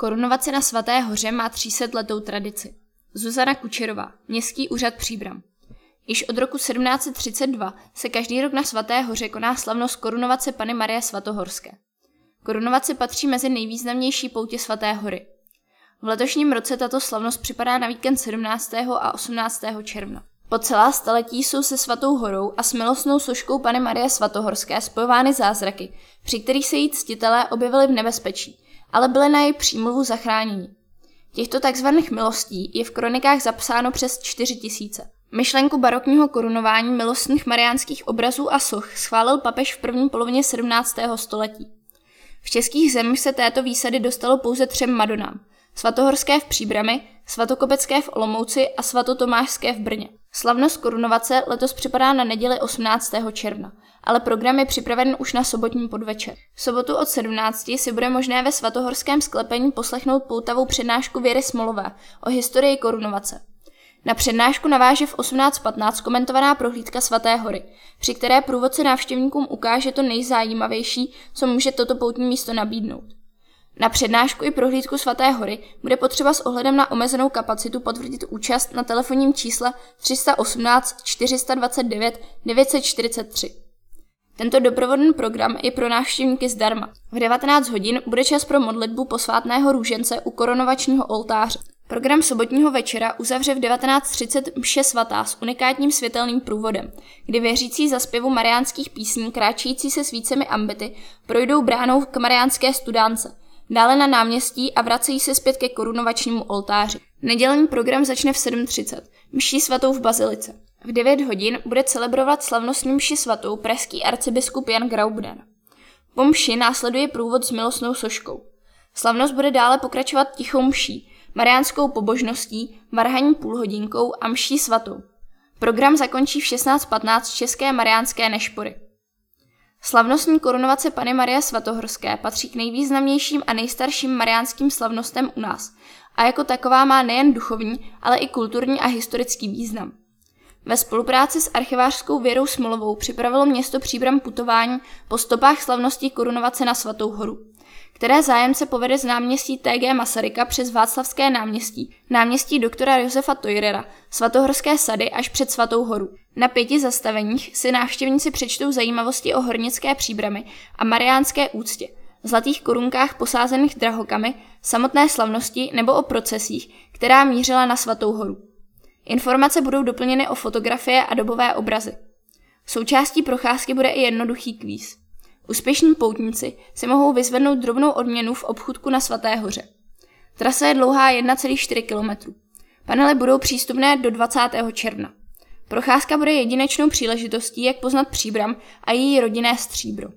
Korunovace na Svaté hoře má 300 letou tradici. Zuzana Kučerová, Městský úřad Příbram. Již od roku 1732 se každý rok na Svaté hoře koná slavnost korunovace Pany Marie Svatohorské. Korunovace patří mezi nejvýznamnější poutě Svaté hory. V letošním roce tato slavnost připadá na víkend 17. a 18. června. Po celá staletí jsou se Svatou horou a s milostnou složkou Pany Marie Svatohorské spojovány zázraky, při kterých se jí ctitelé objevili v nebezpečí, ale byly na její přímluvu zachránění. Těchto takzvaných milostí je v kronikách zapsáno přes 4 tisíce. Myšlenku barokního korunování milostných mariánských obrazů a soch schválil papež v první polovině 17. století. V českých zemích se této výsady dostalo pouze třem madonám. Svatohorské v Příbrami, Svatokopecké v Olomouci a Svatotomášské v Brně. Slavnost korunovace letos připadá na neděli 18. června, ale program je připraven už na sobotní podvečer. V sobotu od 17. si bude možné ve svatohorském sklepení poslechnout poutavou přednášku Věry Smolové o historii korunovace. Na přednášku naváže v 18.15 komentovaná prohlídka Svaté hory, při které průvodce návštěvníkům ukáže to nejzajímavější, co může toto poutní místo nabídnout. Na přednášku i prohlídku Svaté hory bude potřeba s ohledem na omezenou kapacitu potvrdit účast na telefonním čísle 318 429 943. Tento doprovodný program je pro návštěvníky zdarma. V 19 hodin bude čas pro modlitbu posvátného růžence u koronovačního oltáře. Program sobotního večera uzavře v 19.30 mše svatá s unikátním světelným průvodem, kdy věřící za zpěvu mariánských písní kráčící se svícemi ambity projdou bránou k mariánské studánce, dále na náměstí a vracejí se zpět ke korunovačnímu oltáři. Nedělní program začne v 7.30, mší svatou v Bazilice. V 9 hodin bude celebrovat slavnostní mši svatou pražský arcibiskup Jan Graubner. Po mši následuje průvod s milostnou soškou. Slavnost bude dále pokračovat tichou mší, mariánskou pobožností, varhaní půlhodinkou a mší svatou. Program zakončí v 16.15 České mariánské nešpory. Slavnostní korunovace Pany Marie Svatohorské patří k nejvýznamnějším a nejstarším mariánským slavnostem u nás a jako taková má nejen duchovní, ale i kulturní a historický význam. Ve spolupráci s archivářskou Věrou Smolovou připravilo město Příbram putování po stopách slavnosti korunovace na Svatou horu které zájemce povede z náměstí TG Masaryka přes Václavské náměstí, náměstí doktora Josefa Tojrera, svatohorské sady až před Svatou horu. Na pěti zastaveních si návštěvníci přečtou zajímavosti o hornické příbramy a mariánské úctě, zlatých korunkách posázených drahokamy, samotné slavnosti nebo o procesích, která mířila na Svatou horu. Informace budou doplněny o fotografie a dobové obrazy. Součástí procházky bude i jednoduchý kvíz. Úspěšní poutníci si mohou vyzvednout drobnou odměnu v obchudku na Svaté hoře. Trasa je dlouhá 1,4 km. Panely budou přístupné do 20. června. Procházka bude jedinečnou příležitostí, jak poznat Příbram a její rodinné stříbro.